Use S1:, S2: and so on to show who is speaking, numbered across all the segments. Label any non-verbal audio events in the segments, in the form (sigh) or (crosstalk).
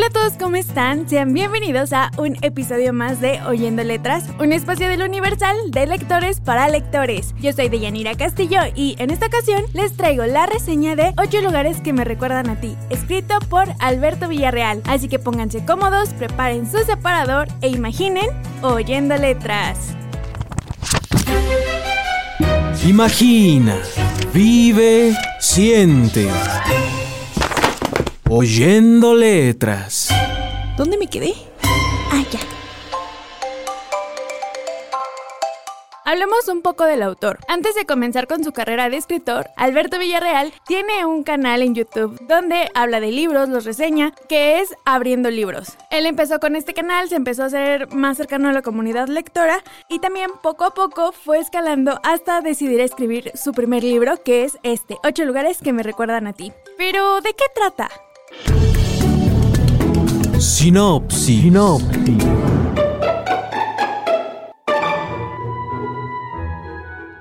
S1: Hola a todos, ¿cómo están? Sean bienvenidos a un episodio más de Oyendo Letras, un espacio del Universal de lectores para lectores. Yo soy Deyanira Castillo y en esta ocasión les traigo la reseña de 8 lugares que me recuerdan a ti, escrito por Alberto Villarreal. Así que pónganse cómodos, preparen su separador e imaginen Oyendo Letras.
S2: Imagina, vive, siente. Oyendo letras.
S1: ¿Dónde me quedé? Ah, ya. Hablemos un poco del autor. Antes de comenzar con su carrera de escritor, Alberto Villarreal tiene un canal en YouTube donde habla de libros, los reseña, que es Abriendo Libros. Él empezó con este canal, se empezó a hacer más cercano a la comunidad lectora y también poco a poco fue escalando hasta decidir escribir su primer libro, que es este, 8 lugares que me recuerdan a ti. Pero, ¿de qué trata?
S2: Sinopsis.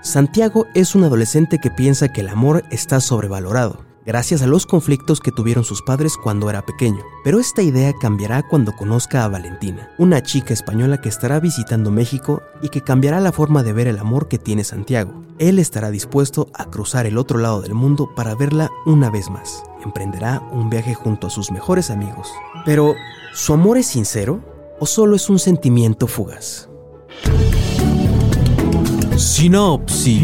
S2: Santiago es un adolescente que piensa que el amor está sobrevalorado, gracias a los conflictos que tuvieron sus padres cuando era pequeño. Pero esta idea cambiará cuando conozca a Valentina, una chica española que estará visitando México y que cambiará la forma de ver el amor que tiene Santiago. Él estará dispuesto a cruzar el otro lado del mundo para verla una vez más. Emprenderá un viaje junto a sus mejores amigos. Pero, ¿su amor es sincero o solo es un sentimiento fugaz? Sinopsis.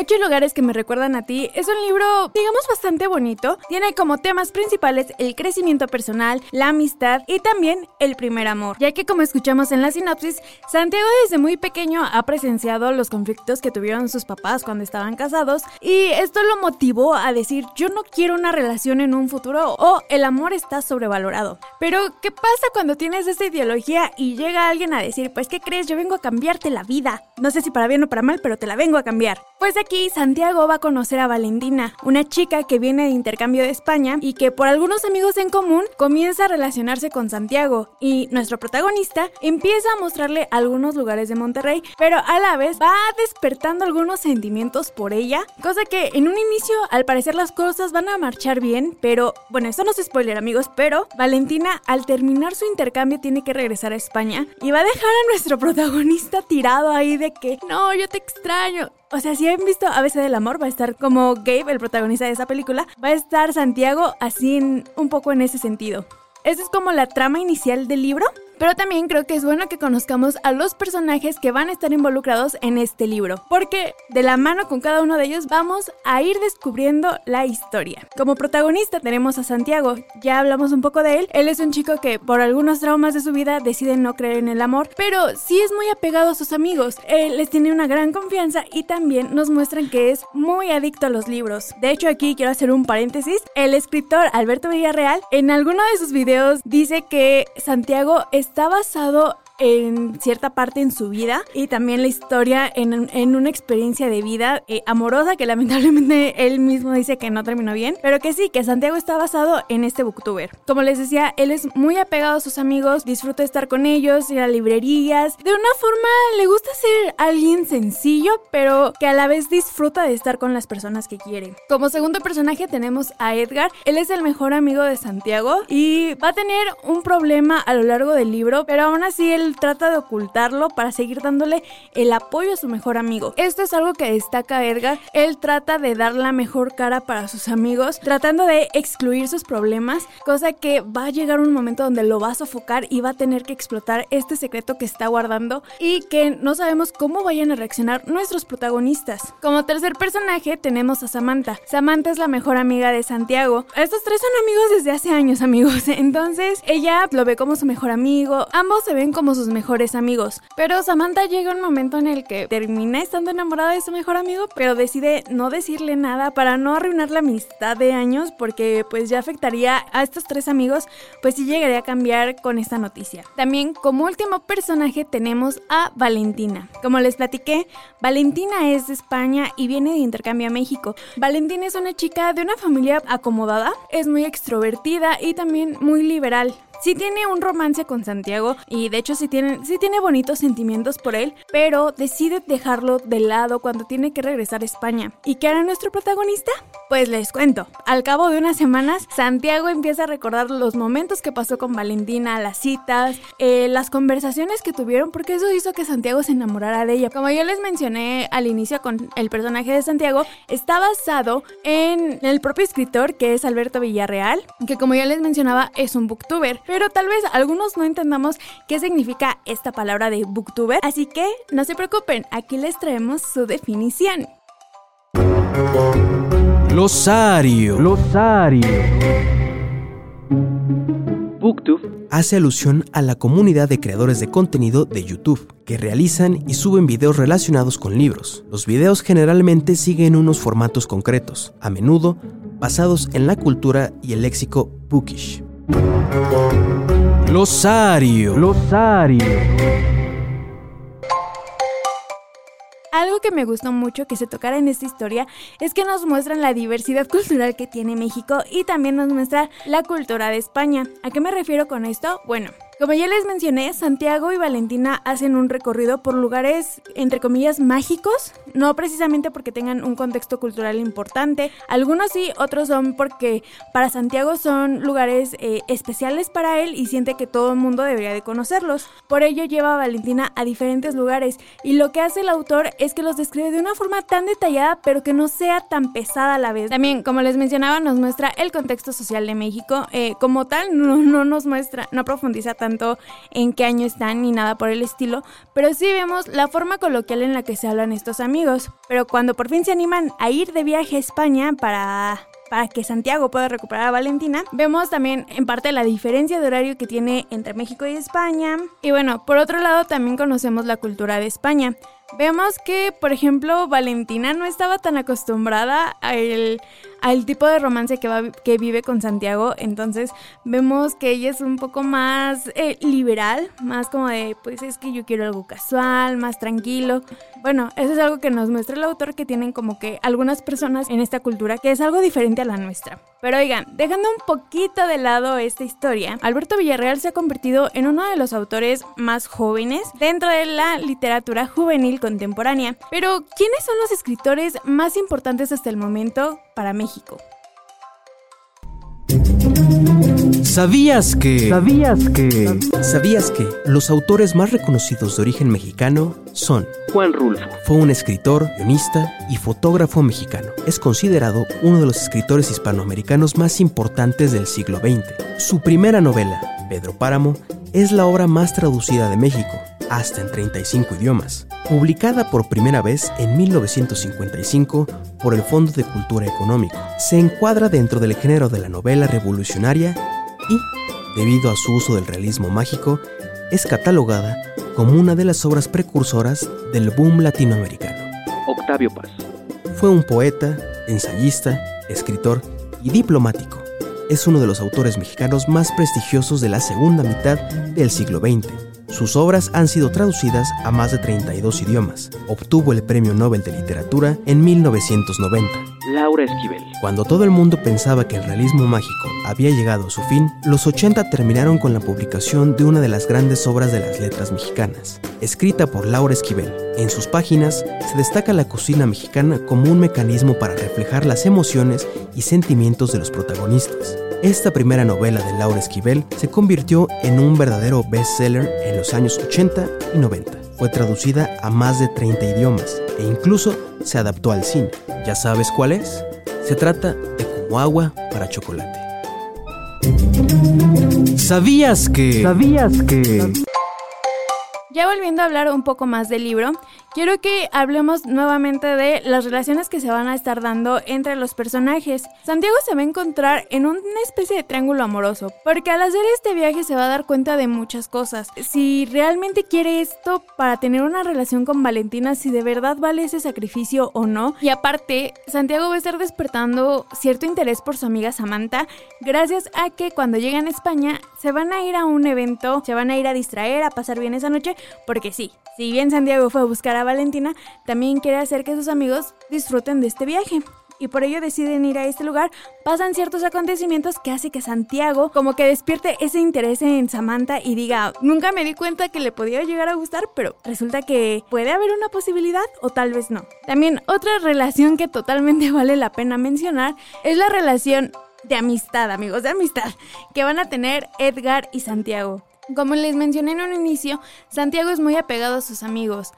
S1: Ocho lugares que me recuerdan a ti es un libro, digamos, bastante bonito. Tiene como temas principales el crecimiento personal, la amistad y también el primer amor. Ya que como escuchamos en la sinopsis, Santiago desde muy pequeño ha presenciado los conflictos que tuvieron sus papás cuando estaban casados y esto lo motivó a decir yo no quiero una relación en un futuro o el amor está sobrevalorado. Pero ¿qué pasa cuando tienes esta ideología y llega alguien a decir pues ¿qué crees? Yo vengo a cambiarte la vida. No sé si para bien o para mal, pero te la vengo a cambiar. Pues aquí Santiago va a conocer a Valentina, una chica que viene de intercambio de España y que por algunos amigos en común comienza a relacionarse con Santiago y nuestro protagonista empieza a mostrarle algunos lugares de Monterrey, pero a la vez va despertando algunos sentimientos por ella, cosa que en un inicio al parecer las cosas van a marchar bien, pero bueno, esto no es spoiler amigos, pero Valentina al terminar su intercambio tiene que regresar a España y va a dejar a nuestro protagonista tirado ahí de que no, yo te extraño. O sea, si han visto ABC del Amor, va a estar como Gabe, el protagonista de esa película, va a estar Santiago así un poco en ese sentido. Esa es como la trama inicial del libro, pero también creo que es bueno que conozcamos a los personajes que van a estar involucrados en este libro, porque de la mano con cada uno de ellos vamos a ir descubriendo la historia. Como protagonista tenemos a Santiago, ya hablamos un poco de él, él es un chico que por algunos traumas de su vida decide no creer en el amor, pero sí es muy apegado a sus amigos, él les tiene una gran confianza y también nos muestran que es muy adicto a los libros. De hecho aquí quiero hacer un paréntesis, el escritor Alberto Villarreal en alguno de sus videos dice que Santiago está basado en cierta parte en su vida y también la historia en, en una experiencia de vida eh, amorosa que lamentablemente (laughs) él mismo dice que no terminó bien, pero que sí, que Santiago está basado en este booktuber. Como les decía, él es muy apegado a sus amigos, disfruta estar con ellos, ir a librerías. De una forma le gusta ser alguien sencillo, pero que a la vez disfruta de estar con las personas que quiere. Como segundo personaje tenemos a Edgar, él es el mejor amigo de Santiago y va a tener un problema a lo largo del libro, pero aún así él trata de ocultarlo para seguir dándole el apoyo a su mejor amigo. Esto es algo que destaca Edgar. Él trata de dar la mejor cara para sus amigos, tratando de excluir sus problemas, cosa que va a llegar un momento donde lo va a sofocar y va a tener que explotar este secreto que está guardando y que no sabemos cómo vayan a reaccionar nuestros protagonistas. Como tercer personaje tenemos a Samantha. Samantha es la mejor amiga de Santiago. Estos tres son amigos desde hace años, amigos. (laughs) Entonces ella lo ve como su mejor amigo. Ambos se ven como sus mejores amigos. Pero Samantha llega un momento en el que termina estando enamorada de su mejor amigo, pero decide no decirle nada para no arruinar la amistad de años porque pues ya afectaría a estos tres amigos, pues sí llegaría a cambiar con esta noticia. También como último personaje tenemos a Valentina. Como les platiqué, Valentina es de España y viene de intercambio a México. Valentina es una chica de una familia acomodada, es muy extrovertida y también muy liberal. Sí tiene un romance con Santiago y de hecho sí tiene, tiene bonitos sentimientos por él, pero decide dejarlo de lado cuando tiene que regresar a España. ¿Y qué hará nuestro protagonista? Pues les cuento. Al cabo de unas semanas, Santiago empieza a recordar los momentos que pasó con Valentina, las citas, eh, las conversaciones que tuvieron, porque eso hizo que Santiago se enamorara de ella. Como yo les mencioné al inicio con el personaje de Santiago, está basado en el propio escritor que es Alberto Villarreal, que como ya les mencionaba es un booktuber pero tal vez algunos no entendamos qué significa esta palabra de booktuber, así que no se preocupen, aquí les traemos su definición.
S2: Glosario. Glosario. Booktube hace alusión a la comunidad de creadores de contenido de YouTube que realizan y suben videos relacionados con libros. Los videos generalmente siguen unos formatos concretos, a menudo basados en la cultura y el léxico bookish. Glosario. Glosario.
S1: Algo que me gustó mucho que se tocara en esta historia es que nos muestran la diversidad cultural que tiene México y también nos muestra la cultura de España. ¿A qué me refiero con esto? Bueno, como ya les mencioné, Santiago y Valentina hacen un recorrido por lugares, entre comillas, mágicos, no precisamente porque tengan un contexto cultural importante, algunos sí, otros son porque para Santiago son lugares eh, especiales para él y siente que todo el mundo debería de conocerlos. Por ello lleva a Valentina a diferentes lugares y lo que hace el autor es que los describe de una forma tan detallada pero que no sea tan pesada a la vez. También, como les mencionaba, nos muestra el contexto social de México, eh, como tal no, no nos muestra, no profundiza tanto en qué año están ni nada por el estilo, pero sí vemos la forma coloquial en la que se hablan estos amigos. Pero cuando por fin se animan a ir de viaje a España para para que Santiago pueda recuperar a Valentina. Vemos también en parte la diferencia de horario que tiene entre México y España. Y bueno, por otro lado también conocemos la cultura de España. Vemos que, por ejemplo, Valentina no estaba tan acostumbrada al, al tipo de romance que, va, que vive con Santiago, entonces vemos que ella es un poco más eh, liberal, más como de, pues es que yo quiero algo casual, más tranquilo. Bueno, eso es algo que nos muestra el autor que tienen como que algunas personas en esta cultura que es algo diferente a la nuestra. Pero oigan, dejando un poquito de lado esta historia, Alberto Villarreal se ha convertido en uno de los autores más jóvenes dentro de la literatura juvenil contemporánea. Pero, ¿quiénes son los escritores más importantes hasta el momento para México?
S2: ¿Sabías que?
S3: ¿Sabías que?
S2: ¿Sabías que los autores más reconocidos de origen mexicano son
S3: Juan Rulfo?
S2: Fue un escritor, guionista y fotógrafo mexicano. Es considerado uno de los escritores hispanoamericanos más importantes del siglo XX. Su primera novela, Pedro Páramo, es la obra más traducida de México, hasta en 35 idiomas. Publicada por primera vez en 1955 por el Fondo de Cultura Económico, se encuadra dentro del género de la novela revolucionaria y, debido a su uso del realismo mágico, es catalogada como una de las obras precursoras del boom latinoamericano.
S3: Octavio Paz.
S2: Fue un poeta, ensayista, escritor y diplomático. Es uno de los autores mexicanos más prestigiosos de la segunda mitad del siglo XX sus obras han sido traducidas a más de 32 idiomas. Obtuvo el Premio Nobel de Literatura en 1990.
S3: Laura Esquivel.
S2: Cuando todo el mundo pensaba que el realismo mágico había llegado a su fin, los 80 terminaron con la publicación de una de las grandes obras de las letras mexicanas, escrita por Laura Esquivel. En sus páginas se destaca la cocina mexicana como un mecanismo para reflejar las emociones y sentimientos de los protagonistas. Esta primera novela de Laura Esquivel se convirtió en un verdadero bestseller en los años 80 y 90. Fue traducida a más de 30 idiomas e incluso se adaptó al cine. ¿Ya sabes cuál es? Se trata de Como agua para chocolate.
S3: ¿Sabías que? ¿Sabías que?
S1: Ya volviendo a hablar un poco más del libro, quiero que hablemos nuevamente de las relaciones que se van a estar dando entre los personajes. Santiago se va a encontrar en una especie de triángulo amoroso, porque al hacer este viaje se va a dar cuenta de muchas cosas. Si realmente quiere esto para tener una relación con Valentina, si de verdad vale ese sacrificio o no. Y aparte, Santiago va a estar despertando cierto interés por su amiga Samantha, gracias a que cuando llegan a España se van a ir a un evento, se van a ir a distraer, a pasar bien esa noche, porque sí, si bien Santiago fue a buscar Valentina, también quiere hacer que sus amigos disfruten de este viaje. Y por ello deciden ir a este lugar, pasan ciertos acontecimientos que hace que Santiago como que despierte ese interés en Samantha y diga, nunca me di cuenta que le podía llegar a gustar, pero resulta que puede haber una posibilidad o tal vez no. También otra relación que totalmente (laughs) vale la pena mencionar es la relación de amistad, amigos, de amistad, que van a tener Edgar y Santiago. Como les mencioné en un inicio, Santiago es muy apegado a sus amigos,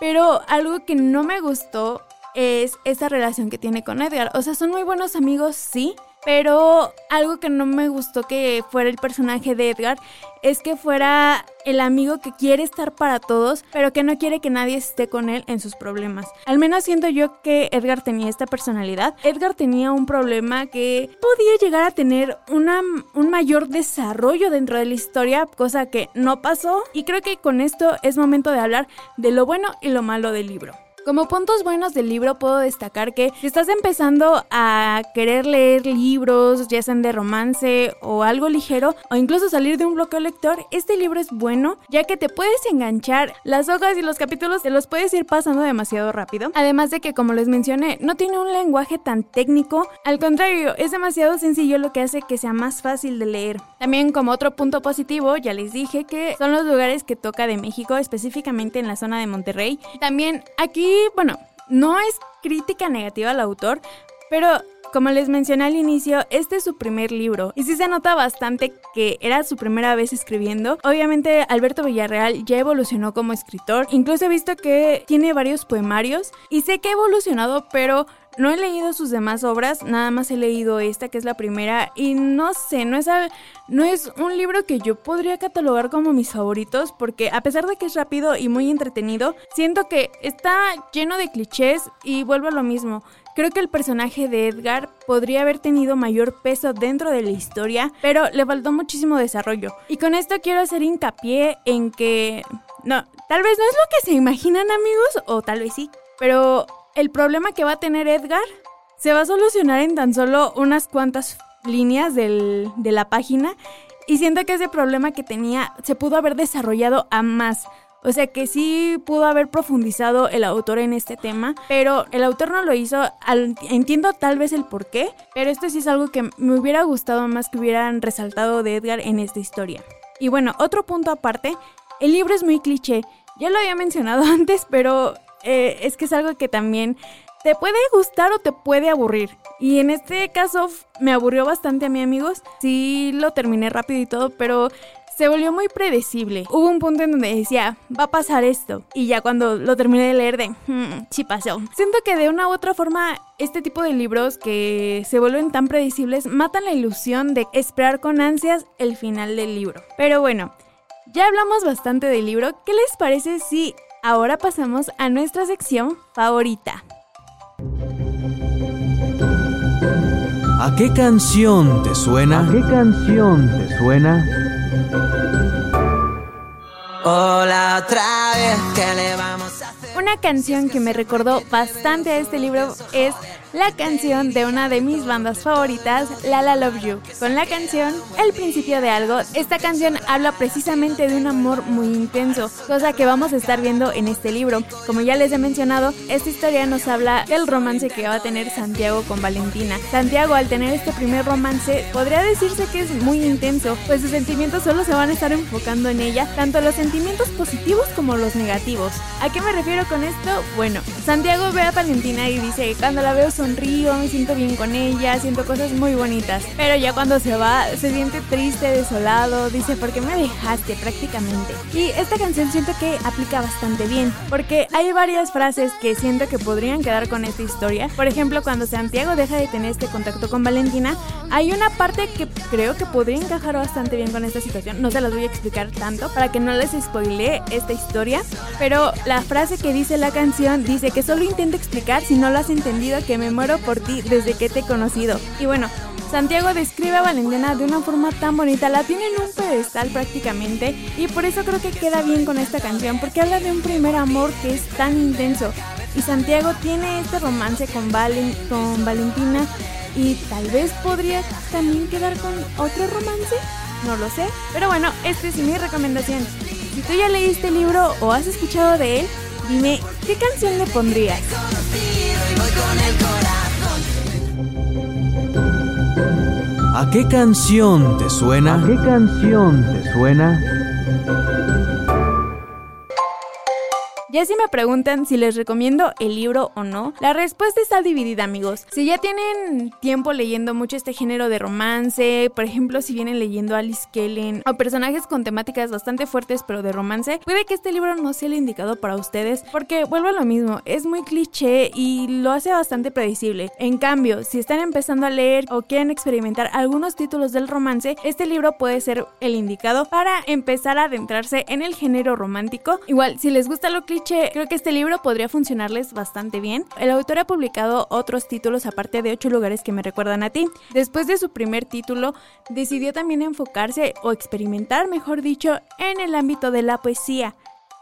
S1: pero algo que no me gustó es esa relación que tiene con Edgar. O sea, son muy buenos amigos, sí, pero algo que no me gustó que fuera el personaje de Edgar es que fuera el amigo que quiere estar para todos, pero que no quiere que nadie esté con él en sus problemas. Al menos siento yo que Edgar tenía esta personalidad. Edgar tenía un problema que podía llegar a tener una, un mayor desarrollo dentro de la historia, cosa que no pasó. Y creo que con esto es momento de hablar de lo bueno y lo malo del libro. Como puntos buenos del libro puedo destacar que si estás empezando a querer leer libros, ya sean de romance o algo ligero, o incluso salir de un bloqueo lector, este libro es bueno ya que te puedes enganchar, las hojas y los capítulos te los puedes ir pasando demasiado rápido. Además de que como les mencioné, no tiene un lenguaje tan técnico, al contrario, es demasiado sencillo lo que hace que sea más fácil de leer. También como otro punto positivo, ya les dije que son los lugares que toca de México, específicamente en la zona de Monterrey. También aquí bueno, no es crítica negativa al autor, pero como les mencioné al inicio, este es su primer libro. Y sí se nota bastante que era su primera vez escribiendo. Obviamente Alberto Villarreal ya evolucionó como escritor, incluso he visto que tiene varios poemarios. Y sé que ha evolucionado, pero no he leído sus demás obras, nada más he leído esta que es la primera y no sé, no es, no es un libro que yo podría catalogar como mis favoritos porque a pesar de que es rápido y muy entretenido, siento que está lleno de clichés y vuelvo a lo mismo. Creo que el personaje de Edgar podría haber tenido mayor peso dentro de la historia, pero le faltó muchísimo desarrollo. Y con esto quiero hacer hincapié en que... No, tal vez no es lo que se imaginan amigos, o tal vez sí, pero el problema que va a tener Edgar se va a solucionar en tan solo unas cuantas líneas de la página y siento que ese problema que tenía se pudo haber desarrollado a más. O sea que sí pudo haber profundizado el autor en este tema, pero el autor no lo hizo. entiendo tal vez el por qué, pero esto sí es algo que me hubiera gustado más que hubieran resaltado de Edgar en esta historia. Y bueno, otro punto aparte, el libro es muy cliché. Ya lo había mencionado (laughs) antes, pero eh, es que es algo que también te puede gustar o te puede aburrir. Y en este caso me aburrió bastante a mí, amigos. Sí lo terminé rápido y todo, pero se volvió muy predecible. Hubo un punto en donde decía, va a pasar esto. Y ya cuando lo terminé de leer, de, hmm, sí pasó. Siento que de una u otra forma, este tipo de libros que se vuelven tan predecibles matan la ilusión de esperar con ansias el final del libro. Pero bueno. Ya hablamos bastante del libro, ¿qué les parece si Ahora pasamos a nuestra sección favorita.
S2: ¿A qué canción te suena?
S3: ¿A qué canción te suena?
S1: Hola otra vez, ¿qué le vamos a hacer? Una canción que me recordó bastante a este libro es la canción de una de mis bandas favoritas, La La Love You. Con la canción El principio de algo, esta canción habla precisamente de un amor muy intenso, cosa que vamos a estar viendo en este libro. Como ya les he mencionado, esta historia nos habla del romance que va a tener Santiago con Valentina. Santiago al tener este primer romance podría decirse que es muy intenso, pues sus sentimientos solo se van a estar enfocando en ella, tanto los sentimientos positivos como los negativos. ¿A qué me refiero con esto? Bueno, Santiago ve a Valentina y dice, cuando la veo sonrío, me siento bien con ella, siento cosas muy bonitas. Pero ya cuando se va, se siente triste, desolado, dice, ¿por qué me dejaste prácticamente? Y esta canción siento que aplica bastante bien, porque hay varias frases que siento que podrían quedar con esta historia. Por ejemplo, cuando Santiago deja de tener este contacto con Valentina, hay una parte que creo que podría encajar bastante bien con esta situación. No se las voy a explicar tanto para que no les spoile esta historia, pero la frase que dice la canción dice que solo intento explicar si no lo has entendido que me muero por ti desde que te he conocido. Y bueno, Santiago describe a Valentina de una forma tan bonita, la tiene en un pedestal prácticamente y por eso creo que queda bien con esta canción porque habla de un primer amor que es tan intenso y Santiago tiene este romance con, con Valentina y tal vez podría también quedar con otro romance, no lo sé, pero bueno, esta es mi recomendación. Si tú ya leíste el libro o has escuchado de él, dime qué canción le pondrías.
S2: ¿A qué canción te suena?
S3: ¿A qué canción te suena?
S1: Ya si me preguntan si les recomiendo el libro o no, la respuesta está dividida amigos. Si ya tienen tiempo leyendo mucho este género de romance, por ejemplo si vienen leyendo Alice Kellen o personajes con temáticas bastante fuertes pero de romance, puede que este libro no sea el indicado para ustedes porque vuelvo a lo mismo, es muy cliché y lo hace bastante predecible. En cambio, si están empezando a leer o quieren experimentar algunos títulos del romance, este libro puede ser el indicado para empezar a adentrarse en el género romántico. Igual, si les gusta lo cliché, creo que este libro podría funcionarles bastante bien. El autor ha publicado otros títulos aparte de ocho lugares que me recuerdan a ti. Después de su primer título, decidió también enfocarse o experimentar, mejor dicho, en el ámbito de la poesía.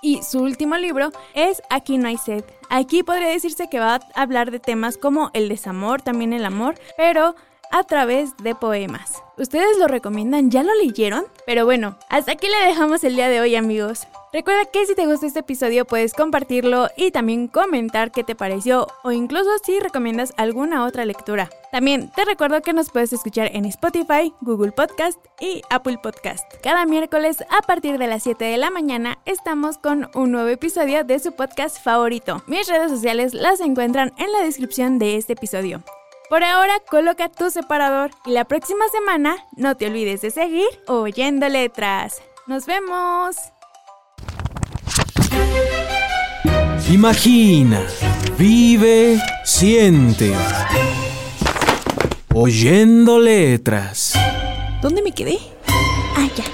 S1: Y su último libro es Aquí no hay sed. Aquí podría decirse que va a hablar de temas como el desamor, también el amor, pero a través de poemas. ¿Ustedes lo recomiendan? ¿Ya lo leyeron? Pero bueno, hasta aquí le dejamos el día de hoy amigos. Recuerda que si te gustó este episodio puedes compartirlo y también comentar qué te pareció o incluso si recomiendas alguna otra lectura. También te recuerdo que nos puedes escuchar en Spotify, Google Podcast y Apple Podcast. Cada miércoles a partir de las 7 de la mañana estamos con un nuevo episodio de su podcast favorito. Mis redes sociales las encuentran en la descripción de este episodio. Por ahora, coloca tu separador y la próxima semana no te olvides de seguir oyendo letras. ¡Nos vemos!
S2: Imagina, vive, siente. Oyendo letras.
S1: ¿Dónde me quedé? Ah, ya.